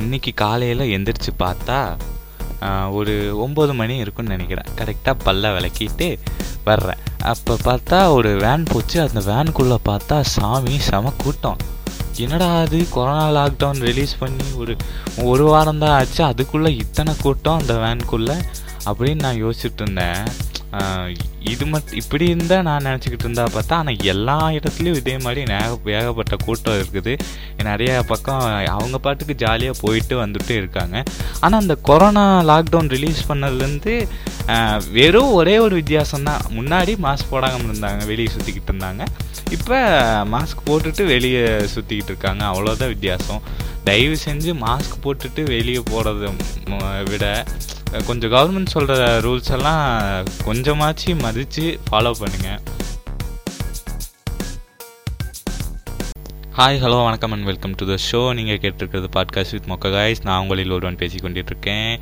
இன்னைக்கு காலையில் எந்திரிச்சு பார்த்தா ஒரு ஒம்பது மணி இருக்கும்னு நினைக்கிறேன். கரெக்டாக பல்ல விளக்கிட்டு வர்றேன். அப்போ பார்த்தா ஒரு வேன் போச்சு. அந்த வேனுக்குள்ளே பார்த்தா சாமி செம கூட்டம். என்னடா அது? கொரோனா லாக்டவுன் ரிலீஸ் பண்ணி ஒரு ஒரு வாரம் தான் ஆச்சு. அதுக்குள்ளே இத்தனை கூட்டம் அந்த வேனுக்குள்ளே அப்படின்னு நான் யோசிச்சுட்டு இருந்தேன். இது மட் இப்படி இருந்தால் நான் நினச்சிக்கிட்டு இருந்தா பார்த்தா ஆனால் எல்லா இடத்துலையும் இதே மாதிரி நேக ஏகப்பட்ட கூட்டம் இருக்குது. நிறைய பக்கம் அவங்க பாட்டுக்கு ஜாலியாக போயிட்டு வந்துட்டு இருக்காங்க. ஆனால் அந்த கொரோனா லாக்டவுன் ரிலீஸ் பண்ணதுலேருந்து வெறும் ஒரே ஒரு வித்தியாசம் தான். முன்னாடி மாஸ்க் போடாமல் இருந்தாங்க வெளியே சுற்றிக்கிட்டு இருந்தாங்க. இப்போ மாஸ்க் போட்டுட்டு வெளியே சுற்றிக்கிட்டு இருக்காங்க. அவ்வளோதான் வித்தியாசம். தயவு செஞ்சு மாஸ்க் போட்டுட்டு வெளியே போகிறத விட கொஞ்சம் கவர்மெண்ட் சொல்கிற ரூல்ஸ் எல்லாம் கொஞ்சமாச்சு மதித்து ஃபாலோ பண்ணுங்கள் ஹாய் ஹலோ வணக்கம் and welcome to the show நீங்கள் கேட்டிருக்கிறது பாட்காஸ்ட் வித் மொக்க காய்ஸ் நான் உங்களில் ஒருவன் பேசி இருக்கேன்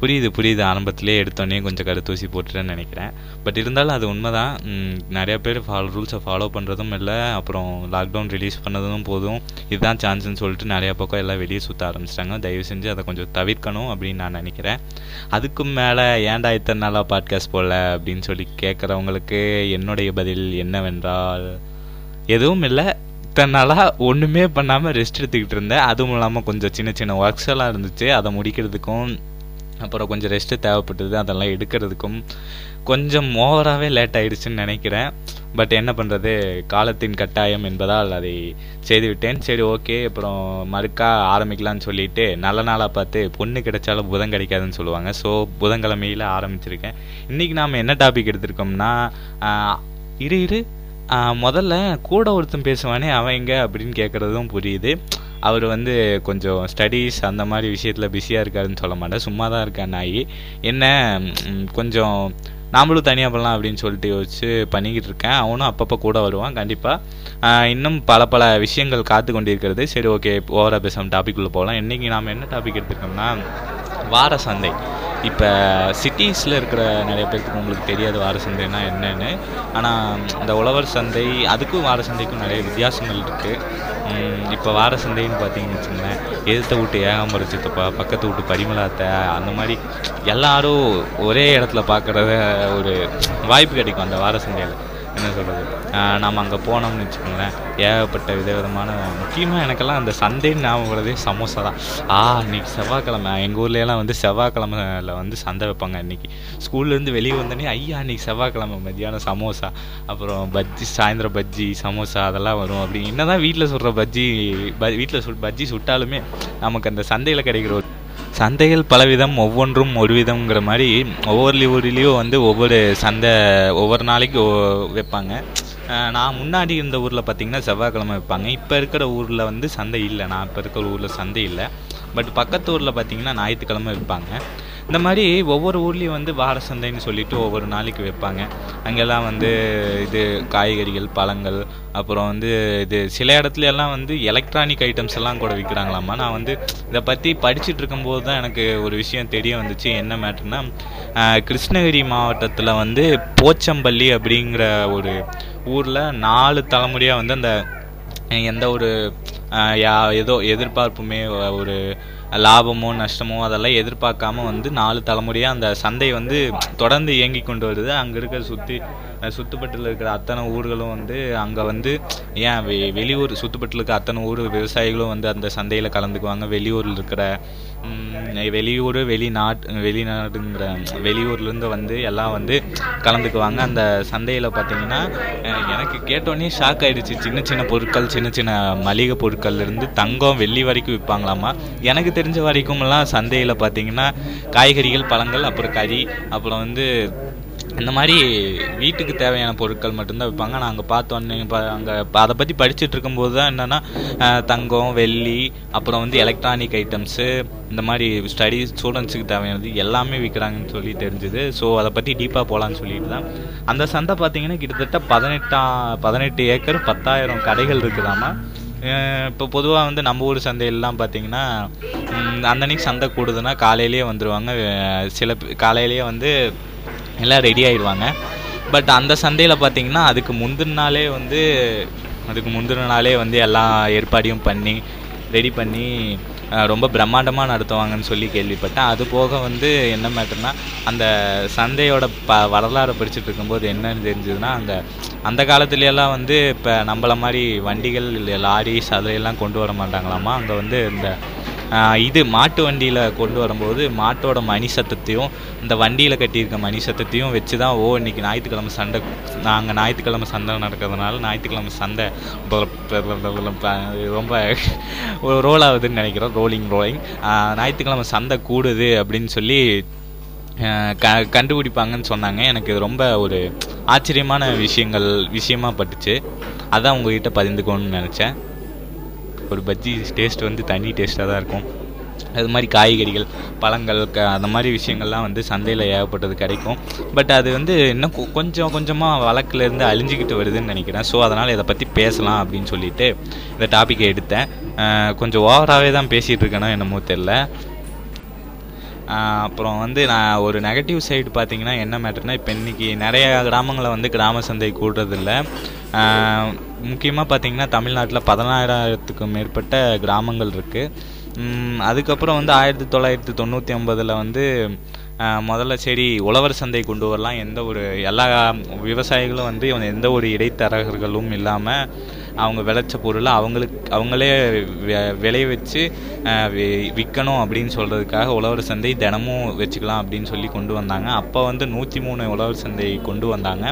புரியுது புரியுது. ஆரம்பத்திலே எடுத்தோடனே கொஞ்சம் கருத்தூசி போட்டுட்டேன்னு நினைக்கிறேன். பட் இருந்தாலும் அது உண்மைதான். தான் நிறையா பேர் ஃபாலோ ரூல்ஸை ஃபாலோ பண்ணுறதும் இல்லை. அப்புறம் லாக்டவுன் ரிலீஸ் பண்ணதும் போதும். இதுதான் சான்ஸ்னு சொல்லிட்டு நிறையா பக்கம் எல்லாம் வெளியே சுற்ற ஆரம்பிச்சிட்டாங்க. தயவு செஞ்சு அதை கொஞ்சம் தவிர்க்கணும் அப்படின்னு நான் நினைக்கிறேன். அதுக்கும் மேலே ஏன்டா இத்தனை நாளாக பாட்காஸ்ட் போடல? அப்படின்னு சொல்லி கேட்குறவங்களுக்கு என்னுடைய பதில் என்னவென்றால் எதுவும் இல்லை. இத்தனை நாளாக ஒன்றுமே பண்ணாமல் ரெஸ்ட் எடுத்துக்கிட்டு இருந்தேன். அதுவும் இல்லாமல் கொஞ்சம் சின்ன சின்ன ஒர்க்ஸ் எல்லாம் இருந்துச்சு. அதை முடிக்கிறதுக்கும் அப்புறம் கொஞ்சம் ரெஸ்ட்டு தேவைப்பட்டது அதெல்லாம் எடுக்கிறதுக்கும் கொஞ்சம் ஓவராகவே லேட் ஆயிடுச்சுன்னு நினைக்கிறேன். பட் என்ன பண்ணுறது காலத்தின் கட்டாயம் என்பதால் அதை செய்துவிட்டேன். சரி ஓகே அப்புறம் மறுக்கா ஆரம்பிக்கலாம்னு சொல்லிட்டு நல்ல நாளாக பார்த்து பொண்ணு கிடைச்சாலும் புதன் கிடைக்காதுன்னு சொல்லுவாங்க. ஸோ புதன்கிழமையில் ஆரம்பிச்சிருக்கேன். இன்றைக்கி நாம் என்ன டாபிக் எடுத்திருக்கோம்னா இரு இரு. முதல்ல கூட ஒருத்தன் பேசுவானே அவன் எங்க அப்படின்னு கேட்குறதும் புரியுது. அவர் வந்து கொஞ்சம் ஸ்டடீஸ் அந்த மாதிரி விஷயத்தில் பிஸியாக இருக்காருன்னு சொல்ல மாட்டேன். சும்மா தான் இருக்கான் நாய். என்ன கொஞ்சம் நாமளும் தனியாக பண்ணலாம் அப்படின்னு சொல்லிட்டு யோசிச்சு பண்ணிக்கிட்டு இருக்கேன். அவனும் அப்பப்போ கூட வருவான் கண்டிப்பாக இன்னும் பல பல விஷயங்கள் காத்து கொண்டிருக்கிறது. சரி ஓகே ஓவராக பேசாமல் டாபிக்குள்ளே போகலாம் இன்றைக்கி நாம் என்ன டாபிக் எடுத்துருக்கோம்னா வார சந்தை. இப்போ சிட்டிஸில் இருக்கிற நிறைய பேருக்கு உங்களுக்கு தெரியாது வார சந்தைனா என்னென்னு. ஆனால் இந்த உழவர் சந்தை அதுக்கும் வார சந்தைக்கும் நிறைய வித்தியாசங்கள் இருக்குது இப்போ வார சந்தைன்னு பார்த்தீங்கன்னு வச்சுங்களேன் எதிர்த்த வீட்டு ஏகாம்பர சித்தப்பா பக்கத்து வீட்டு பரிமளாத்தை அந்த மாதிரி எல்லாரும் ஒரே இடத்துல பார்க்குறத ஒரு வாய்ப்பு கிடைக்கும் அந்த வார சந்தையில். என்ன சொல்கிறது நம்ம அங்கே போனோம்னு வச்சுக்கோங்களேன். ஏகப்பட்ட விதவிதமான முக்கியமாக எனக்கெல்லாம் அந்த சந்தைன்னு ஞாபகம் வரதே சமோசா தான். ஆ இன்றைக்கி செவ்வாய்க்கிழமை. எங்கள் ஊர்லலாம் வந்து செவ்வாய்க்கிழமையில் வந்து சந்தை வைப்பாங்க இன்னைக்கு ஸ்கூல்லேருந்து வெளியே வந்தோடனே ஐயா இன்றைக்கி செவ்வாய்க்கிழமை. மதியானம் சமோசா. அப்புறம் பஜ்ஜி சாயந்தரம் பஜ்ஜி சமோசா அதெல்லாம் வரும் அப்படி என்ன தான் வீட்டில் சொல்கிற பஜ்ஜி ப வீட்டில் சுட் பஜ்ஜி சுட்டாலுமே நமக்கு அந்த சந்தையில் கிடைக்கிற ஒரு சந்தைகள் பலவிதம் ஒவ்வொன்றும் ஒரு விதம்ங்கிற மாதிரி ஒவ்வொரு ஊர்லேயும் வந்து ஒவ்வொரு சந்தை ஒவ்வொரு நாளைக்கு வைப்பாங்க. நான் முன்னாடி இருந்த ஊரில் பார்த்தீங்கன்னா செவ்வாய்க்கிழமை வைப்பாங்க. இப்போ இருக்கிற ஊரில் வந்து சந்தை இல்லை. நான் இப்போ இருக்கிற ஊரில் சந்தை இல்லை. பட் பக்கத்து ஊரில் பார்த்தீங்கன்னா ஞாயிற்றுக்கிழமை வைப்பாங்க. இந்த மாதிரி ஒவ்வொரு ஊர்லேயும் வந்து வார சந்தைன்னு சொல்லிட்டு ஒவ்வொரு நாளைக்கு வைப்பாங்க. அங்கெல்லாம் வந்து இது காய்கறிகள் பழங்கள் அப்புறம் வந்து இது சில இடத்துல எல்லாம் வந்து எலக்ட்ரானிக் ஐட்டம்ஸ் எல்லாம் கூட விற்கிறாங்களாமா நான் வந்து இதை பற்றி படிச்சுட்டு இருக்கும்போது தான் எனக்கு ஒரு விஷயம் தெரிய வந்துச்சு. என்ன மேட்டர்னா கிருஷ்ணகிரி மாவட்டத்தில் வந்து போச்சம்பள்ளி அப்படிங்கிற ஒரு ஊரில் நாலு தலைமுறையாக வந்து அந்த எந்த ஒரு யா- ஏதோ எதிர்பார்ப்புமே ஒரு லாபமோ நஷ்டமோ அதெல்லாம் எதிர்பார்க்காம வந்து நாலு தலைமுறையாக அந்த சந்தை வந்து தொடர்ந்து இயங்கி கொண்டு வருது. அங்கே இருக்கிற சுற்றி சுத்துப்பட்டில் இருக்கிற அத்தனை ஊர்களும் வந்து அங்கே வந்து ஏன் வெ- வெளியூர் சுத்துப்பட்டில் இருக்கிற அத்தனை ஊர் விவசாயிகளும் வந்து அந்த சந்தையில் கலந்துக்குவாங்க. வெளியூரில் இருக்கிற வெளியூர் வெளிநாட்டு வெளிநாடுங்கிற வெளியூர்லேருந்து வந்து எல்லாம் வந்து கலந்துக்குவாங்க. அந்த சந்தையில் பார்த்தீங்கன்னா எனக்கு கேட்டோன்னே ஷாக் ஆகிடுச்சு சின்ன சின்ன பொருட்கள் சின்ன சின்ன மளிகை பொருட்கள்லேருந்து தங்கம் வெள்ளி வரைக்கும் விற்பாங்களாமா எனக்கு தெரிஞ்ச வரைக்கும்லாம் சந்தையில் பார்த்தீங்கன்னா காய்கறிகள் பழங்கள் அப்புறம் கறி அப்புறம் வந்து இந்த மாதிரி வீட்டுக்கு தேவையான பொருட்கள் மட்டும்தான் விற்பாங்க நான் அங்கே பார்த்தோன்னே இப்போ அங்கே அதை பற்றி படிச்சுட்டு இருக்கும்போது தான் என்னென்னா தங்கம் வெள்ளி அப்புறம் வந்து எலக்ட்ரானிக் ஐட்டம்ஸு இந்த மாதிரி ஸ்டடி ஸ்டூடெண்ட்ஸுக்கு தேவையானது எல்லாமே விற்கிறாங்கன்னு சொல்லி தெரிஞ்சுது. ஸோ அதை பற்றி டீப்பாக போகலான்னு சொல்லிட்டு தான். அந்த சந்தை பார்த்தீங்கன்னா கிட்டத்தட்ட பதினெட்டா பதினெட்டு ஏக்கர் பத்தாயிரம் கடைகள் இருக்குதாமா இப்போ பொதுவாக வந்து நம்ம ஊர் சந்தையிலலாம் பார்த்தீங்கன்னா அந்த அன்னைக்கு சந்தை கூடுதுன்னா காலையிலேயே வந்துடுவாங்க சில காலையிலேயே வந்து எல்லாம் ரெடி ஆயிடுவாங்க. பட் அந்த சந்தையில் பார்த்தீங்கன்னா அதுக்கு முந்தின நாளே வந்து அதுக்கு முந்தின நாளே வந்து எல்லா ஏற்பாடையும் பண்ணி ரெடி பண்ணி ரொம்ப பிரம்மாண்டமாக நடத்துவாங்கன்னு சொல்லி கேள்விப்பட்டேன். அது போக வந்து என்ன மேட்டர்னா அந்த சந்தையோட ப வரலாறை படிச்சுட்டு இருக்கும்போது என்னன்னு தெரிஞ்சதுன்னா அந்த அந்த காலத்துலலாம் வந்து இப்போ நம்மள மாதிரி வண்டிகள் லாரிஸ் அதையெல்லாம் கொண்டு வர மாட்டாங்களாமா? அங்கே வந்து இந்த இது மாட்டு வண்டியில் கொண்டு வரும்போது மாட்டோட மணி சத்தத்தையும் இந்த வண்டியில் கட்டியிருக்க மணி சத்தத்தையும் வச்சு தான் ஓ இன்னைக்கு ஞாயிற்றுக்கிழமை சண்டை நாங்கள் ஞாயிற்றுக்கிழமை சண்டை நடக்கிறதுனால ஞாயிற்றுக்கிழமை சண்டை ப- ரொம்ப ஒரு ரோல் ஆகுதுன்னு நினைக்கிறோம் ரோலிங் ரோலிங் ஞாயிற்றுக்கிழமை சந்தை கூடுது அப்படின்னு சொல்லி க கண்டுபிடிப்பாங்கன்னு சொன்னாங்க. எனக்கு இது ரொம்ப ஒரு ஆச்சரியமான விஷயங்கள் விஷயமா பட்டுச்சு. அதான் உங்ககிட்ட பகிர்ந்துக்கணும்னு நினச்சேன். ஒரு பஜ்ஜி டேஸ்ட் வந்து தனி டேஸ்ட்டாக தான் இருக்கும். அது மாதிரி காய்கறிகள் பழங்கள் க அந்த மாதிரி விஷயங்கள்லாம் வந்து சந்தையில் ஏகப்பட்டது கிடைக்கும். பட் அது வந்து இன்னும் கொ- கொஞ்சம் கொஞ்சமாக வழக்குலேருந்து அழிஞ்சிக்கிட்டு வருதுன்னு நினைக்கிறேன். ஸோ அதனால் இதை பற்றி பேசலாம் அப்படின்னு சொல்லிட்டு இந்த டாப்பிக்கை எடுத்தேன். கொஞ்சம் ஓவராகவே தான் பேசிகிட்டு இருக்கேனோ என்னமோ தெரில அப்புறம் வந்து நான் ஒரு நெகட்டிவ் சைடு பார்த்தீங்கன்னா என்ன மேட்டர்னா இப்போ இன்றைக்கி நிறைய கிராமங்களை வந்து கிராம சந்தை கூடுறதில்ல. முக்கியமாக பார்த்தீங்கன்னா தமிழ்நாட்டில் பதினாயிரத்துக்கும் மேற்பட்ட கிராமங்கள் இருக்குது அதுக்கப்புறம் வந்து ஆயிரத்தி தொள்ளாயிரத்தி தொண்ணூற்றி ஒன்பதில் வந்து முதல்ல சரி உழவர் சந்தை கொண்டு வரலாம். எந்த ஒரு எல்லா விவசாயிகளும் வந்து எந்த ஒரு இடைத்தரகர்களும் இல்லாமல் அவங்க விளைச்ச பொருளை அவங்களுக்கு அவங்களே விளைய வச்சு வி- விற்கணும் அப்படின்னு சொல்கிறதுக்காக உழவர் சந்தை தினமும் வச்சுக்கலாம் அப்படின்னு சொல்லி கொண்டு வந்தாங்க. அப்போ வந்து நூற்றி மூணு உழவர் சந்தை கொண்டு வந்தாங்க.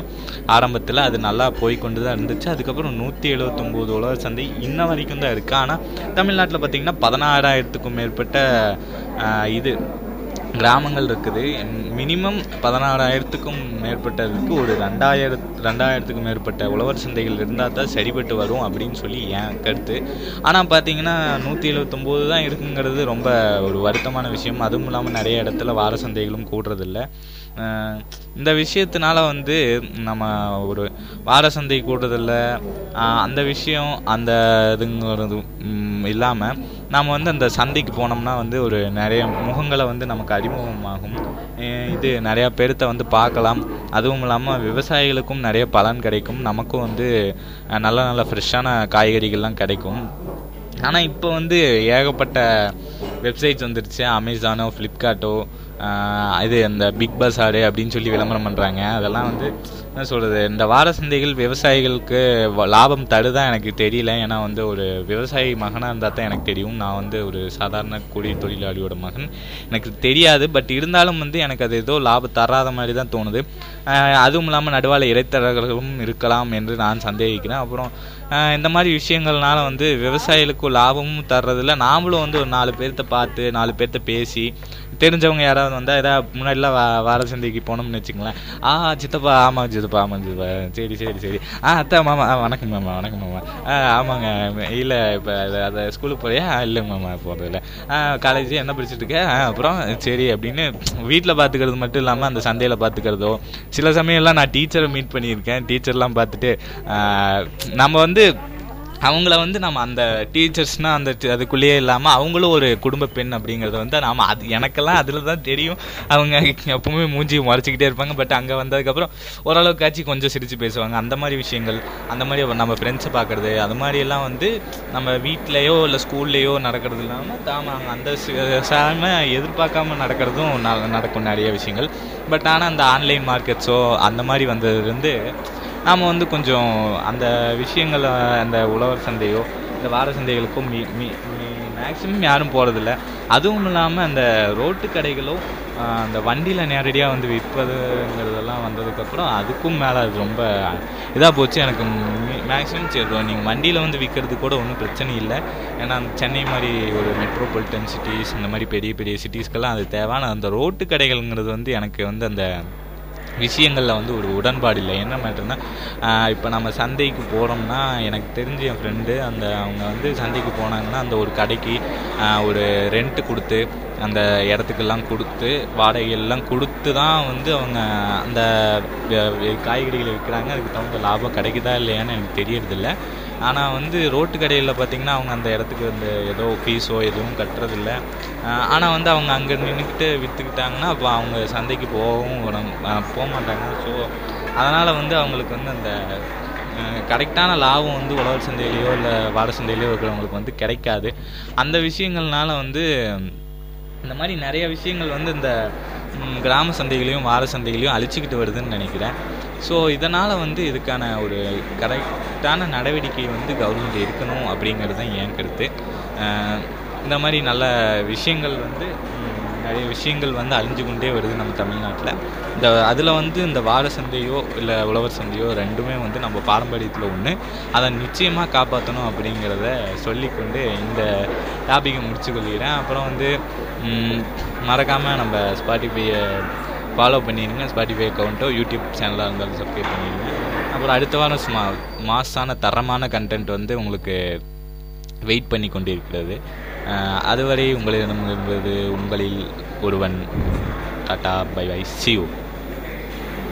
ஆரம்பத்தில் அது நல்லா போய் கொண்டு தான் இருந்துச்சு. அதுக்கப்புறம் நூற்றி எழுபத்தொம்போது உழவர் சந்தை இன்ன வரைக்கும் தான் இருக்குது ஆனால் தமிழ்நாட்டில் பார்த்திங்கன்னா பதினாறாயிரத்துக்கும் மேற்பட்ட இது கிராமங்கள் இருக்குது. மினிமம் பதினாறாயிரத்துக்கும் மேற்பட்டதுக்கு ஒரு ரெண்டாயிரத் ரெண்டாயிரத்துக்கும் மேற்பட்ட உழவர் சந்தைகள் இருந்தால் தான் சரிபட்டு வரும் அப்படின்னு சொல்லி என் கருத்து. ஆனால் பார்த்தீங்கன்னா நூற்றி எழுபத்தொம்போது தான் இருக்குங்கிறது ரொம்ப ஒரு வருத்தமான விஷயம். அதுவும் இல்லாமல் நிறைய இடத்துல வார சந்தைகளும் கூடுறதில்ல. இந்த விஷயத்தினால வந்து நம்ம ஒரு வார சந்தை கூடுதலில் அந்த விஷயம் அந்த இதுங்கிறது இல்லாமல் நாம் வந்து அந்த சந்தைக்கு போனோம்னா வந்து ஒரு நிறைய முகங்களை வந்து நமக்கு அறிமுகமாகும். இது நிறையா பேர்த்த வந்து பார்க்கலாம். அதுவும் இல்லாமல் விவசாயிகளுக்கும் நிறைய பலன் கிடைக்கும். நமக்கும் வந்து நல்ல நல்ல ஃப்ரெஷ்ஷான காய்கறிகள்லாம் கிடைக்கும். ஆனால் இப்போ வந்து ஏகப்பட்ட வெப்சைட்ஸ் வந்துருச்சு. அமேசானோ ஃப்ளிப்கார்ட்டோ இது அந்த பிக் பஸாரு அப்படின்னு சொல்லி விளம்பரம் பண்ணுறாங்க அதெல்லாம் வந்து என்ன சொல்கிறது இந்த வார சந்தைகள் விவசாயிகளுக்கு வ- லாபம் தருதான் எனக்கு தெரியல. ஏன்னா வந்து ஒரு விவசாயி மகனாக இருந்தால் தான் எனக்கு தெரியும். நான் வந்து ஒரு சாதாரண கூலி தொழிலாளியோட மகன். எனக்கு தெரியாது. பட் இருந்தாலும் வந்து எனக்கு அது ஏதோ லாபம் தராத மாதிரி தான் தோணுது. அதுவும் இல்லாமல் நடுவால் இடைத்தரகர்களும் இருக்கலாம் என்று நான் சந்தேகிக்கிறேன். அப்புறம் இந்த மாதிரி விஷயங்கள்னால வந்து விவசாயிகளுக்கு லாபமும் தர்றதில்ல. நாமளும் வந்து ஒரு நாலு பேர்த்த பார்த்து நாலு பேர்த்த பேசி தெரிஞ்சவங்க யாராவது வந்தால் ஏதாவது முன்னாடிலாம் வார சந்தைக்கு போனோம்னு வச்சுங்களேன் ஆ சித்தப்பா ஆமாம் சித்தப்பா ஆமாம் சித்தப்பா. சரி சரி சரி. ஆ அத்தா மாமா ஆ வணக்கம் மாமா வணக்கம் மாமா. ஆ ஆமாங்க. இல்லை இப்போ அது அதை ஸ்கூலுக்கு போறியா? இல்லைங்க மாமா போகிறதில்ல ஆ காலேஜ் என்ன படிச்சுட்டு இருக்க? ஆ அப்புறம் சரி அப்படின்னு வீட்டில் பார்த்துக்கிறது மட்டும் இல்லாமல் அந்த சந்தையில் பார்த்துக்கிறதோ சில சமயம்லாம் நான் டீச்சரை மீட் பண்ணியிருக்கேன். டீச்சர்லாம் பார்த்துட்டு நம்ம வந்து அவங்கள வந்து நம்ம அந்த டீச்சர்ஸ்னால் அந்த அதுக்குள்ளேயே இல்லாமல் அவங்களும் ஒரு குடும்ப பெண் அப்படிங்கிறத வந்து நாம் அது எனக்கெல்லாம் அதில் தான் தெரியும். அவங்க எப்பவுமே மூஞ்சி மறைச்சிக்கிட்டே இருப்பாங்க. பட் அங்கே வந்ததுக்கப்புறம் ஓரளவுக்காச்சும் கொஞ்சம் சிரித்து பேசுவாங்க. அந்த மாதிரி விஷயங்கள் அந்த மாதிரி நம்ம ஃப்ரெண்ட்ஸை பார்க்குறது அது மாதிரியெல்லாம் வந்து நம்ம வீட்லேயோ இல்லை ஸ்கூல்லையோ நடக்கிறது இல்லாமல் தாம அந்த சாம எதிர்பார்க்காம நடக்கிறதும் ந- நடக்கும் நிறைய விஷயங்கள். பட் ஆனால் அந்த ஆன்லைன் மார்க்கெட்ஸோ அந்த மாதிரி வந்ததுலேருந்து நாம் வந்து கொஞ்சம் அந்த விஷயங்களை அந்த உழவர் சந்தையோ இந்த வார சந்தைகளுக்கும் மீ மீ மேக்ஸிமம் யாரும் போகிறதில்ல அதுவும் இல்லாமல் அந்த ரோட்டு கடைகளோ அந்த வண்டியில் நேரடியாக வந்து விற்பதுங்கிறதெல்லாம் வந்ததுக்கப்புறம் அதுக்கும் மேலே அது ரொம்ப இதாக போச்சு. எனக்கு மேக்ஸிமம் சரி நீங்கள் வண்டியில் வந்து விற்கிறது கூட ஒன்றும் பிரச்சனை இல்லை. ஏன்னா சென்னை மாதிரி ஒரு மெட்ரோபாலிட்டன் சிட்டிஸ் இந்த மாதிரி பெரிய பெரிய சிட்டிஸ்க்கெல்லாம் அது தேவை ஆனால் அந்த ரோட்டு கடைகள்ங்கிறது வந்து எனக்கு வந்து அந்த விஷயங்களில் வந்து ஒரு உடன்பாடு இல்லை. என்ன மேட்டர்னா இப்போ நம்ம சந்தைக்கு போகிறோம்னா எனக்கு தெரிஞ்ச என் ஃப்ரெண்டு அந்த அவங்க வந்து சந்தைக்கு போனாங்கன்னா அந்த ஒரு கடைக்கு ஒரு ரெண்ட்டு கொடுத்து அந்த இடத்துக்கெல்லாம் கொடுத்து வாடகையெல்லாம் கொடுத்து தான் வந்து அவங்க அந்த காய்கறிகளை விற்கிறாங்க. அதுக்கு தகுந்த லாபம் கிடைக்குதா இல்லையான்னு எனக்கு தெரியறதில்ல. ஆனால் வந்து ரோட்டு கடையில் பார்த்திங்கன்னா அவங்க அந்த இடத்துக்கு அந்த ஏதோ ஃபீஸோ எதுவும் கட்டுறதில்ல. ஆனால் வந்து அவங்க அங்கே நின்றுக்கிட்டு விற்றுக்கிட்டாங்கன்னா அப்போ அவங்க சந்தைக்கு போகவும் போக மாட்டாங்க ஸோ அதனால் வந்து அவங்களுக்கு வந்து அந்த கரெக்டான லாபம் வந்து உழவர் சந்தையிலையோ இல்லை வார சந்தையிலையோ இருக்கிறவங்களுக்கு வந்து கிடைக்காது. அந்த விஷயங்கள்னால வந்து இந்த மாதிரி நிறைய விஷயங்கள் வந்து இந்த கிராம சந்தைகளையும் வார சந்தைகளையும் அழிச்சிக்கிட்டு வருதுன்னு நினைக்கிறேன். ஸோ இதனால் வந்து இதுக்கான ஒரு கரெக்டான நடவடிக்கை வந்து கவர்மெண்ட் எடுக்கணும் அப்படிங்கிறது தான் என் கருத்து. இந்த மாதிரி நல்ல விஷயங்கள் வந்து நிறைய விஷயங்கள் வந்து அழிஞ்சு கொண்டே வருது நம்ம தமிழ்நாட்டில். இந்த அதில் வந்து இந்த வார சந்தையோ இல்லை உழவர் சந்தையோ ரெண்டுமே வந்து நம்ம பாரம்பரியத்தில் ஒன்று அதை நிச்சயமாக காப்பாற்றணும் அப்படிங்கிறத சொல்லிக்கொண்டு இந்த டாப்பிக்கை முடிச்சு கொள்கிறேன் அப்புறம் வந்து மறக்காமல் நம்ம ஸ்பாட்டிஃபையை ஃபாலோ பண்ணிடுங்க ஸ்பாட்டிஃபை அக்கௌண்ட்டோ யூடியூப் சேனலாக இருந்தாலும் சப்ஸ்கிரைப் பண்ணிடுங்க அப்புறம் அடுத்த வாரம் சும்மா மாசான தரமான கண்டென்ட் வந்து உங்களுக்கு வெயிட் பண்ணி கொண்டிருக்கிறது. இருக்கிறது அதுவரை உங்களிடமிருந்தது உங்களில் ஒருவன் டாட்டா பை பை சியூ